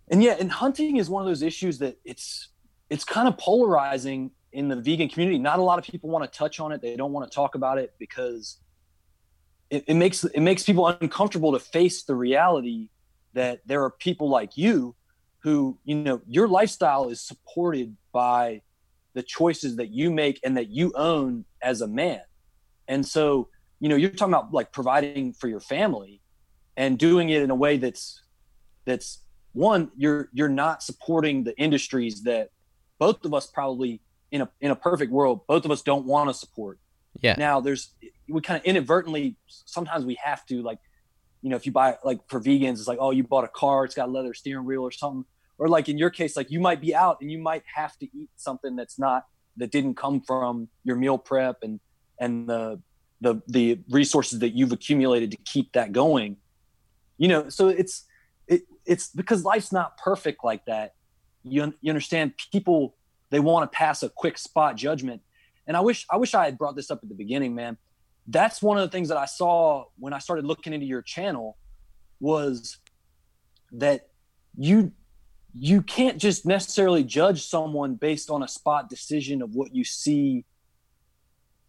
and yeah, and hunting is one of those issues that it's it's kind of polarizing in the vegan community. Not a lot of people want to touch on it. They don't want to talk about it because it, it makes it makes people uncomfortable to face the reality that there are people like you who you know your lifestyle is supported by the choices that you make and that you own as a man and so you know you're talking about like providing for your family and doing it in a way that's that's one you're you're not supporting the industries that both of us probably in a in a perfect world, both of us don't want to support. Yeah. Now there's we kind of inadvertently sometimes we have to like, you know, if you buy like for vegans, it's like oh you bought a car, it's got leather steering wheel or something, or like in your case, like you might be out and you might have to eat something that's not that didn't come from your meal prep and and the the the resources that you've accumulated to keep that going. You know, so it's it it's because life's not perfect like that. You you understand people they want to pass a quick spot judgment. And I wish I wish I had brought this up at the beginning, man. That's one of the things that I saw when I started looking into your channel was that you you can't just necessarily judge someone based on a spot decision of what you see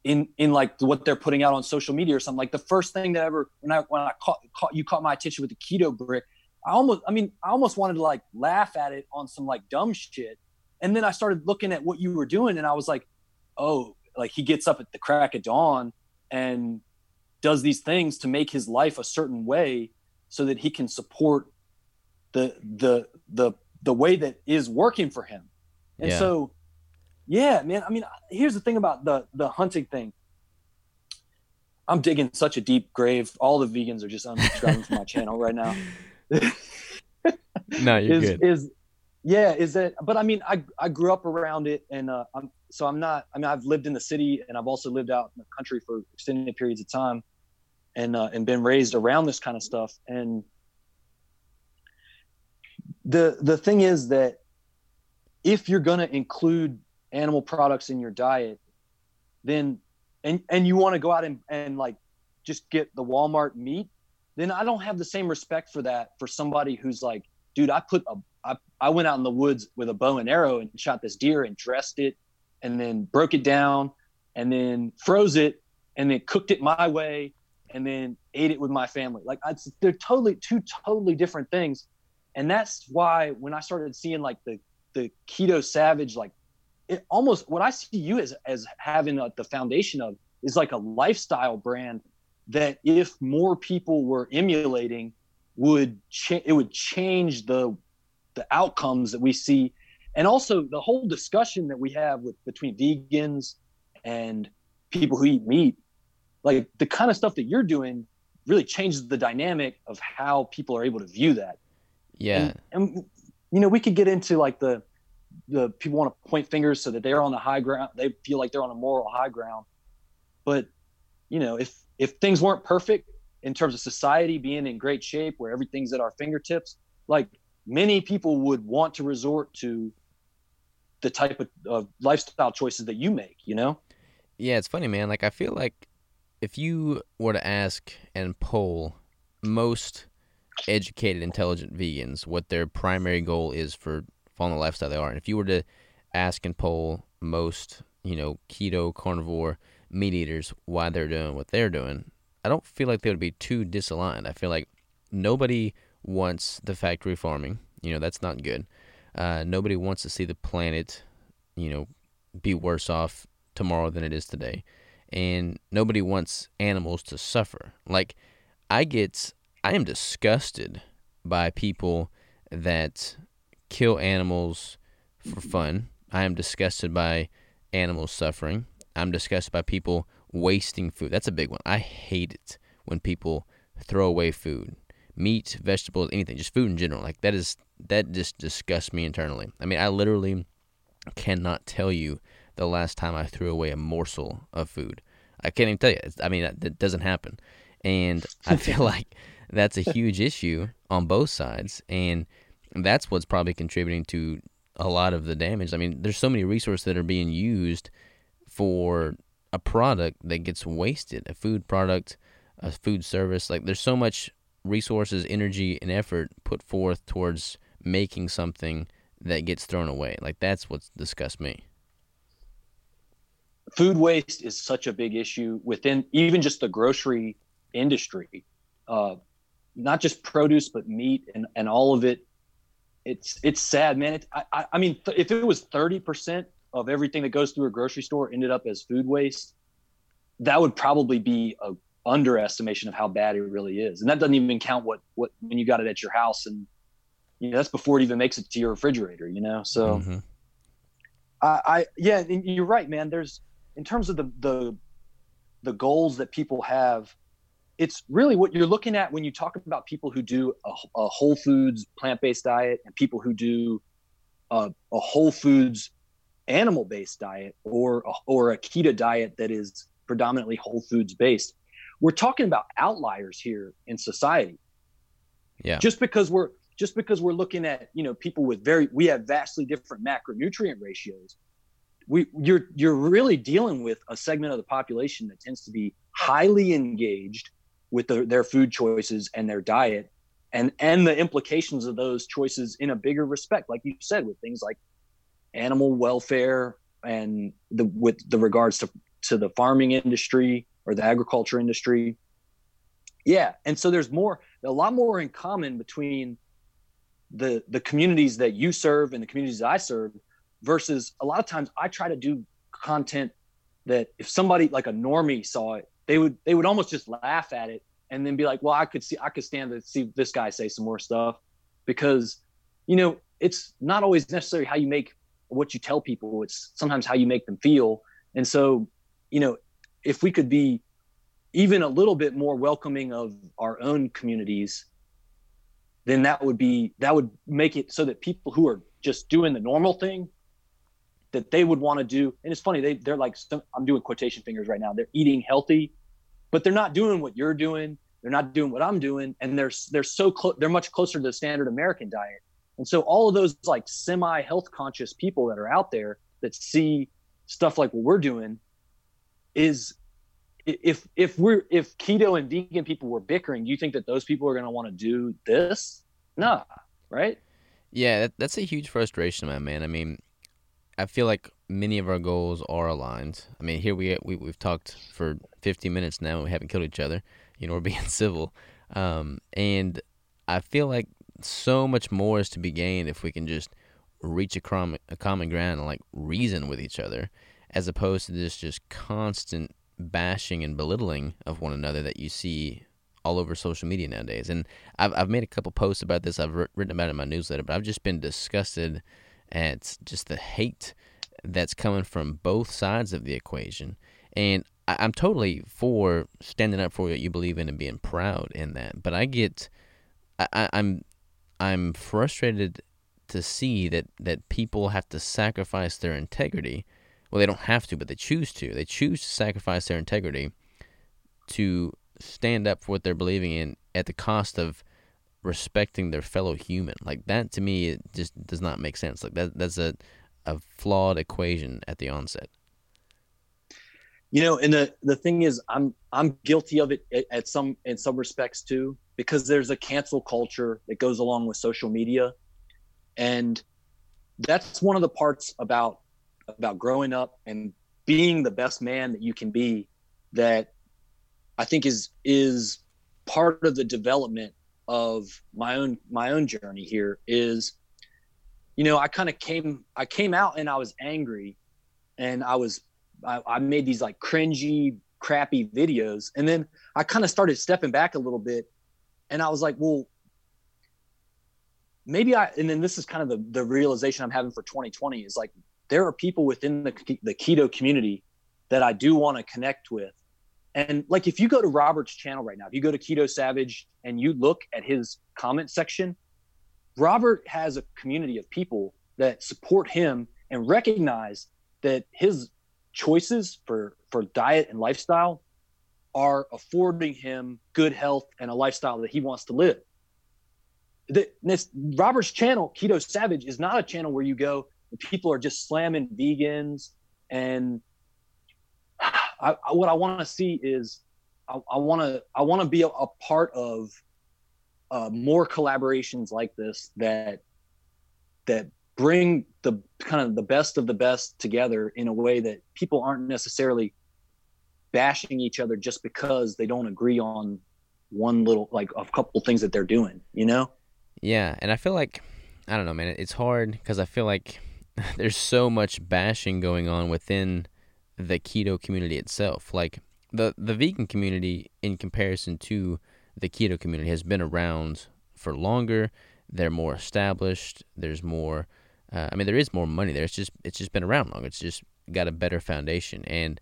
in in like what they're putting out on social media or something. Like the first thing that ever when I when I caught, caught you caught my attention with the keto brick, I almost I mean I almost wanted to like laugh at it on some like dumb shit. And then I started looking at what you were doing and I was like, oh, like he gets up at the crack of dawn and does these things to make his life a certain way so that he can support the the the the way that is working for him. And Yeah. so yeah, man, I mean here's the thing about the the hunting thing. I'm digging such a deep grave. All the vegans are just unsubscribing from my channel right now. No, you're is good. is yeah is that but i mean i i grew up around it and uh i'm so i'm not i mean i've lived in the city and i've also lived out in the country for extended periods of time and uh and been raised around this kind of stuff and the the thing is that if you're going to include animal products in your diet then and and you want to go out and and like just get the walmart meat then i don't have the same respect for that for somebody who's like dude, I put a, I, I went out in the woods with a bow and arrow and shot this deer and dressed it and then broke it down and then froze it and then cooked it my way and then ate it with my family. Like I, they're totally two totally different things. And that's why when I started seeing like the, the keto savage, like it almost what I see you as, as having a, the foundation of is like a lifestyle brand that if more people were emulating would cha- it would change the the outcomes that we see and also the whole discussion that we have with between vegans and people who eat meat like the kind of stuff that you're doing really changes the dynamic of how people are able to view that Yeah. and, and you know we could get into like the the people want to point fingers so that they're on the high ground they feel like they're on a moral high ground but you know if if things weren't perfect in terms of society being in great shape where everything's at our fingertips like many people would want to resort to the type of, of lifestyle choices that you make you know Yeah, it's funny, man. Like I feel like if you were to ask and poll most educated, intelligent vegans what their primary goal is for following the lifestyle they are, and if you were to ask and poll most, you know, keto, carnivore, meat eaters why they're doing what they're doing, I don't feel like they would be too disaligned. I feel like nobody wants the factory farming. You know, that's not good. Uh, nobody wants to see the planet, you know, be worse off tomorrow than it is today. And nobody wants animals to suffer. Like, I get, I am disgusted by people that kill animals for fun. I am disgusted by animals suffering. I'm disgusted by people wasting food. That's a big one. I hate it when people throw away food, meat, vegetables, anything, just food in general. Like that is that just disgusts me internally. I mean, I literally cannot tell you the last time I threw away a morsel of food. I can't even tell you. I mean, that, that doesn't happen, and I feel like that's a huge issue on both sides, and that's what's probably contributing to a lot of the damage. I mean, there's so many resources that are being used for a product that gets wasted, a food product, a food service. Like there's so much resources, energy, and effort put forth towards making something that gets thrown away. Like that's what's disgusts me. food waste is such a big issue within even just the grocery industry uh, not just produce but meat and, and all of it it's it's sad man it, I, I- I mean th- if it was 30% of everything that goes through a grocery store ended up as food waste that would probably be a underestimation of how bad it really is and that doesn't even count what what when you got it at your house and you know that's before it even makes it to your refrigerator you know so Mhm. I, I yeah, you're right, man. There's in terms of the the the goals that people have, it's really what you're looking at when you talk about people who do a, a whole foods plant based diet and people who do a, a whole foods animal based diet or a, or a keto diet that is predominantly whole foods based. We're talking about outliers here in society. Yeah. Just because we're just because we're looking at you know people with very we have vastly different macronutrient ratios we you're you're really dealing with a segment of the population that tends to be highly engaged with the, their food choices and their diet and and the implications of those choices in a bigger respect like you said with things like animal welfare and the with the regards to to the farming industry or the agriculture industry. Yeah. And so there's more a lot more in common between the the communities that you serve and the communities that I serve versus a lot of times I try to do content that if somebody like a normie saw it, they would they would almost just laugh at it and then be like, well, I could see I could stand to see this guy say some more stuff because you know it's not always necessarily how you make what you tell people. It's sometimes how you make them feel. And so you know if we could be even a little bit more welcoming of our own communities then that would be that would make it so that people who are just doing the normal thing that they would want to do and it's funny they they're like I'm doing quotation fingers right now they're eating healthy but they're not doing what you're doing they're not doing what I'm doing and they're they're so close they're much closer to the standard American diet and so all of those like semi health conscious people that are out there that see stuff like what we're doing is if if we're if keto and vegan people were bickering, you think that those people are going to want to do this? Nah, right? Yeah, that, that's a huge frustration, my man. I mean, I feel like many of our goals are aligned. I mean, here we, we we've talked for 50 minutes now. We haven't killed each other. You know, we're being civil, um, and I feel like so much more is to be gained if we can just reach a common a common ground and like reason with each other, as opposed to this just constant bashing and belittling of one another that you see all over social media nowadays. And I've, I've made a couple posts about this. I've written about it in my newsletter, but I've just been disgusted at just the hate that's coming from both sides of the equation. And I, I'm totally for standing up for what you believe in and being proud in that. But I get, I, I'm, I'm frustrated to see that, that people have to sacrifice their integrity well, they don't have to, but they choose to. They choose to sacrifice their integrity to stand up for what they're believing in at the cost of respecting their fellow human. Like that to me it just does not make sense. Like that that's a a flawed equation at the onset. You know, and the the thing is I'm I'm guilty of it at, at some in some respects too because there's a cancel culture that goes along with social media and that's one of the parts about about growing up and being the best man that you can be that I think is is part of the development of my own my own journey here is you know I kind of came I came out and I was angry and I was I, I made these like cringy crappy videos and then I kind of started stepping back a little bit and I was like well maybe I and then this is kind of the the realization I'm having for 2020 is like there are people within the, the keto community that I do want to connect with. And like if you go to Robert's channel right now, if you go to Keto Savage and you look at his comment section, Robert has a community of people that support him and recognize that his choices for for diet and lifestyle are affording him good health and a lifestyle that he wants to live. The, this Robert's channel, Keto Savage, is not a channel where you go people are just slamming vegans and I, I, what I want to see is I want to I want to be a, a, part of uh, more collaborations like this that that bring the kind of the best of the best together in a way that people aren't necessarily bashing each other just because they don't agree on one little like a couple things that they're doing you know? Yeah and i feel like i don't know man it's hard because i feel like there's so much bashing going on within the keto community itself. Like the the vegan community, in comparison to the keto community, has been around for longer. They're more established. There's more Uh, I mean, there is more money there. It's just it's just been around long. It's just got a better foundation, and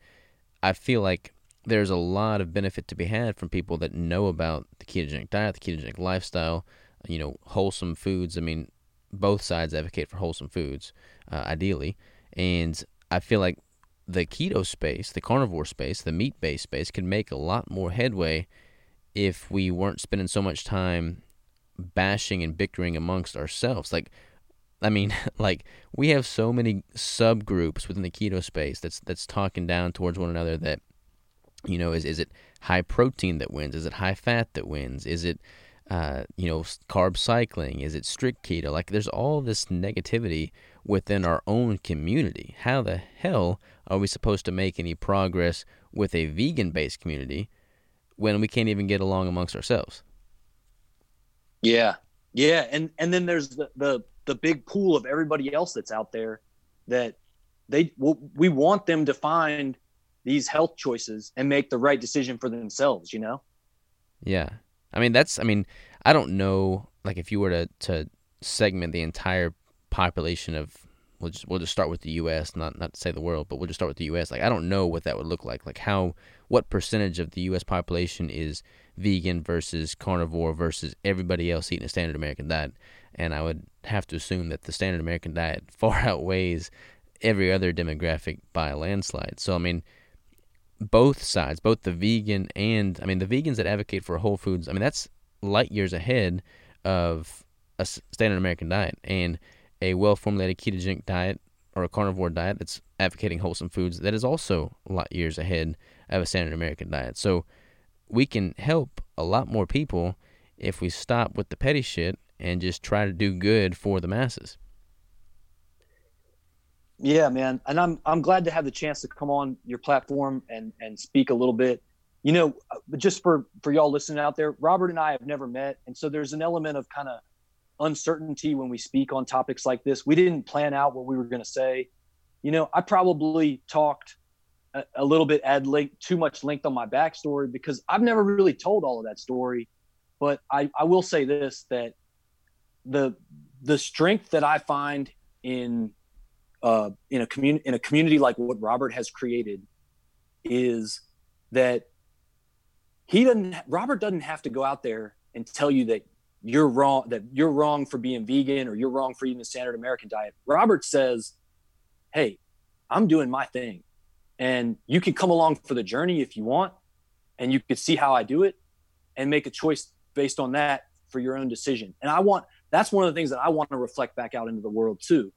I feel like there's a lot of benefit to be had from people that know about the ketogenic diet, the ketogenic lifestyle, you know, wholesome foods. I mean, both sides advocate for wholesome foods, uh, ideally, and I feel like the keto space, the carnivore space, the meat based space could make a lot more headway if we weren't spending so much time bashing and bickering amongst ourselves. Like, I mean, like we have so many subgroups within the keto space that's that's talking down towards one another. That you know, is is it high protein that wins? Is it high fat that wins? Is it uh, you know carb cycling? Is it strict keto? Like, there's all this negativity within our own community. How the hell are we supposed to make any progress with a vegan based community when we can't even get along amongst ourselves? Yeah. Yeah. And and then there's the the, the big pool of everybody else that's out there that they we want them to find these health choices and make the right decision for themselves, you know? Yeah. I mean that's I mean, I don't know like if you were to to segment the entire population of we'll just we'll just start with the U.S. Not not to say the world, but we'll just start with the U.S. Like I don't know what that would look like. Like how what percentage of the U.S. population is vegan versus carnivore versus everybody else eating a standard American diet, and I would have to assume that the standard American diet far outweighs every other demographic by a landslide. So I mean, both sides, both the vegan and I mean the vegans that advocate for whole foods. I mean that's light years ahead of a standard American diet and a well formulated ketogenic diet or a carnivore diet that's advocating wholesome foods that is also a lot years ahead of a standard American diet. So we can help a lot more people if we stop with the petty shit and just try to do good for the masses. Yeah, man, and I'm I'm glad to have the chance to come on your platform and and speak a little bit. You know, uh, just for for y'all listening out there, Robert and I have never met, and so there's an element of kind of uncertainty when we speak on topics like this. We didn't plan out what we were going to say. You know, I probably talked a, a little bit ad length, too much length on my backstory because I've never really told all of that story. But I, I will say this that the the strength that I find in uh, in a community in a community like what Robert has created is that he doesn't Robert doesn't have to go out there and tell you that you're wrong that you're wrong for being vegan or you're wrong for eating the standard American diet. Robert says, "Hey, I'm doing my thing, and you can come along for the journey if you want, and you can see how I do it, and make a choice based on that for your own decision." And I want that's one of the things that I want to reflect back out into the world too.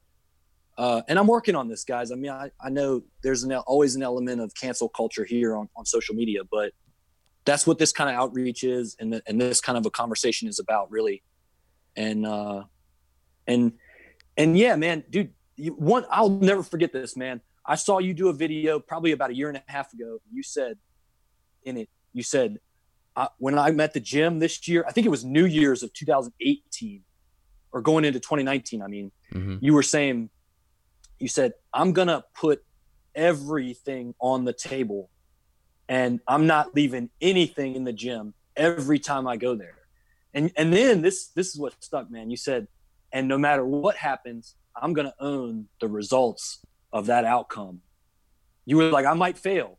Uh, and I'm working on this, guys. I mean, I, I know there's an, always an element of cancel culture here on, on social media, but that's what this kind of outreach is and, the, and this kind of a conversation is about really. And uh and and yeah man dude you, one i'll never forget this man. I saw you do a video probably about a year and a half ago. You said in it you said uh, when i'm at the gym this year i think it was new year's of 2018 or going into 2019 i mean mm-hmm. you were saying you said i'm gonna put everything on the table and I'm not leaving anything in the gym every time I go there. And and then this this is what stuck, man. You said, and no matter what happens, I'm gonna own the results of that outcome. You were like, I might fail,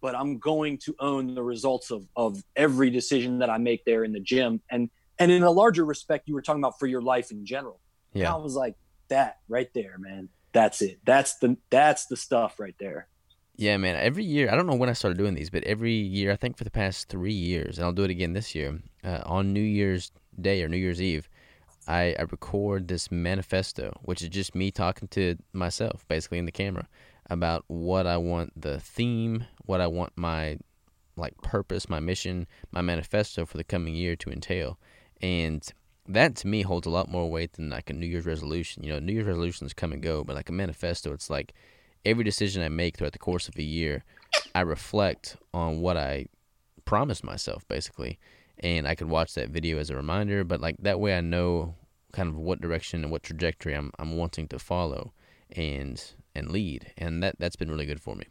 but I'm going to own the results of of every decision that I make there in the gym. And and in a larger respect, you were talking about for your life in general. Yeah. And I was like, that right there, man. That's it. That's the that's the stuff right there. Yeah, man. Every year, I don't know when I started doing these, but every year, I think for the past three years, and I'll do it again this year, uh, on New Year's Day or New Year's Eve, I, I record this manifesto, which is just me talking to myself, basically in the camera, about what I want the theme, what I want my like purpose, my mission, my manifesto for the coming year to entail, and that to me holds a lot more weight than like a New Year's resolution. You know, New Year's resolutions come and go, but like a manifesto, it's like every decision I make throughout the course of a year, I reflect on what I promised myself, basically. And I could watch that video as a reminder, but like that way I know kind of what direction and what trajectory I'm I'm wanting to follow and and lead. And that that's been really good for me.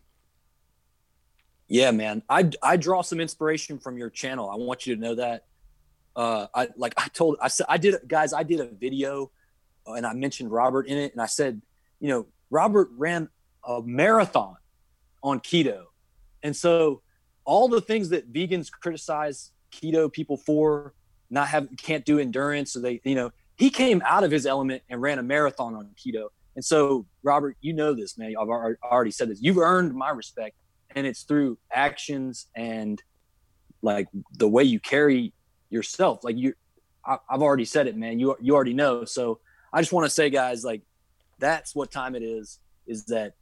Yeah, man. I I draw some inspiration from your channel. I want you to know that. Uh I like I told I said I did guys, I did a video and I mentioned Robert in it, and I said, you know, Robert ran a marathon on keto, and so all the things that vegans criticize keto people for, not have can't do endurance, so they, you know, he came out of his element and ran a marathon on keto. And so, Robert, you know this, man. I've already said this. You've earned my respect, and it's through actions and like the way you carry yourself. Like you, I, have already said it, man. You you already know. So I just want to say, guys, like that's what time it is. Is that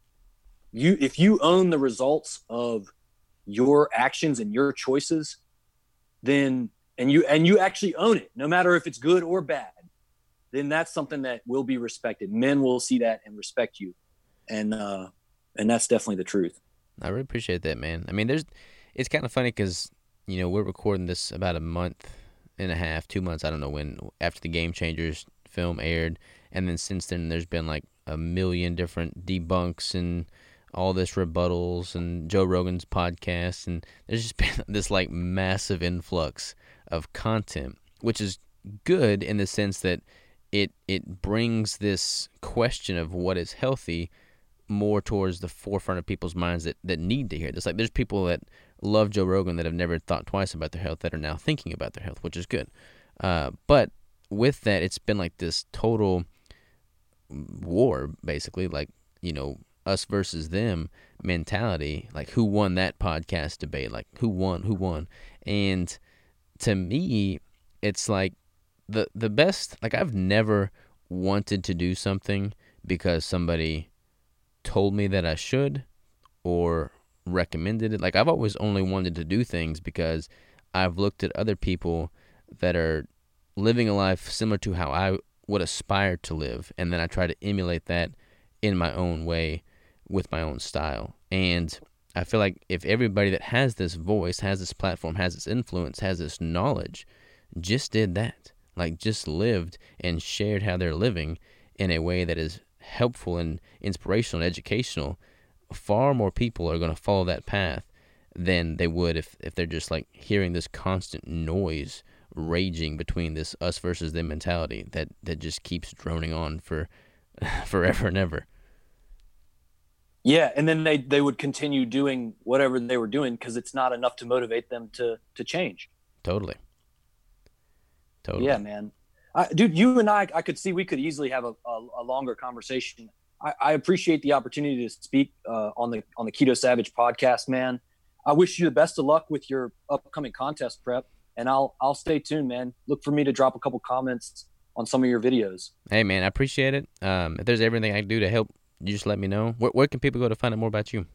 you? If you own the results of your actions and your choices, then and you and you actually own it, no matter if it's good or bad then that's something that will be respected. Men will see that and respect you, and uh, and that's definitely the truth. I really appreciate that, man. I mean, there's, it's kind of funny because you know we're recording this about a month and a half, two months, I don't know when after the Game Changers film aired, and then since then there's been like a million different debunks and all this rebuttals and Joe Rogan's podcast, and there's just been this like massive influx of content, which is good in the sense that it it brings this question of what is healthy more towards the forefront of people's minds that, that need to hear this. Like there's people that love Joe Rogan that have never thought twice about their health that are now thinking about their health, which is good. Uh, but with that, it's been like this total war, basically, like you know us versus them mentality. Like who won that podcast debate? Like who won? Who won? And to me, it's like the the best like I've never wanted to do something because somebody told me that I should or recommended it. Like I've always only wanted to do things because I've looked at other people that are living a life similar to how I would aspire to live and then I try to emulate that in my own way with my own style. And I feel like if everybody that has this voice, has this platform, has this influence, has this knowledge, just did that, like just lived and shared how they're living in a way that is helpful and inspirational and educational, far more people are going to follow that path than they would if, if they're just like hearing this constant noise raging between this us versus them mentality that, that just keeps droning on for forever and ever. Yeah, and then they they would continue doing whatever they were doing because it's not enough to motivate them to to change. Totally. Totally. Yeah, man. I, dude, you and I, I could see we could easily have a, a, a longer conversation. I, I, appreciate the opportunity to speak uh, on the on the Keto Savage podcast, man. I wish you the best of luck with your upcoming contest prep, and I'll I'll stay tuned, man. Look for me to drop a couple comments on some of your videos. Hey, man, I appreciate it. Um, if there's everything I can do to help, you just let me know. Where, where can people go to find out more about you?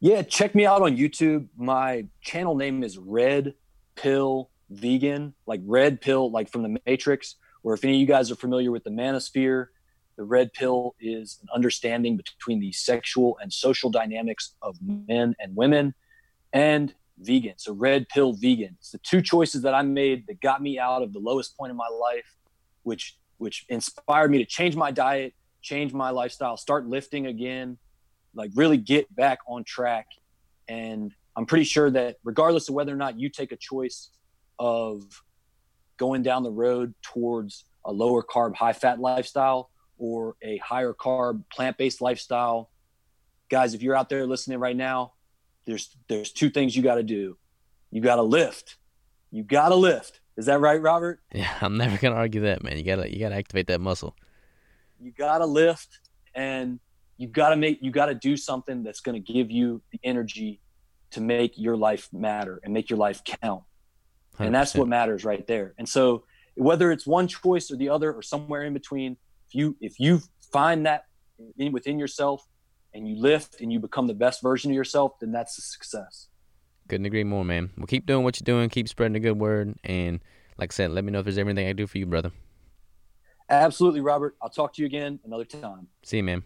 Yeah, check me out on YouTube. My channel name is Red Pill vegan, like red pill, like from the Matrix, or if any of you guys are familiar with the manosphere, the red pill is an understanding between the sexual and social dynamics of men and women and vegan. So red pill vegan. It's the two choices that I made that got me out of the lowest point in my life, which which inspired me to change my diet, change my lifestyle, start lifting again, like really get back on track. And I'm pretty sure that regardless of whether or not you take a choice of going down the road towards a lower carb, high fat lifestyle or a higher carb, plant based lifestyle. Guys, if you're out there listening right now, there's there's two things you got to do. You got to lift. You got to lift. Is that right, Robert? Yeah, I'm never gonna argue that, man. You gotta you gotta activate that muscle. You gotta lift, and you gotta make you gotta do something that's gonna give you the energy to make your life matter and make your life count. 100%. and that's what matters right there. And so whether it's one choice or the other or somewhere in between if you if you find that in, within yourself and you lift and you become the best version of yourself then that's a success. Couldn't agree more man. Well keep doing what you're doing. Keep spreading the good word. And like i said let me know if there's anything i do for you brother absolutely robert. I'll talk to you again another time. See you man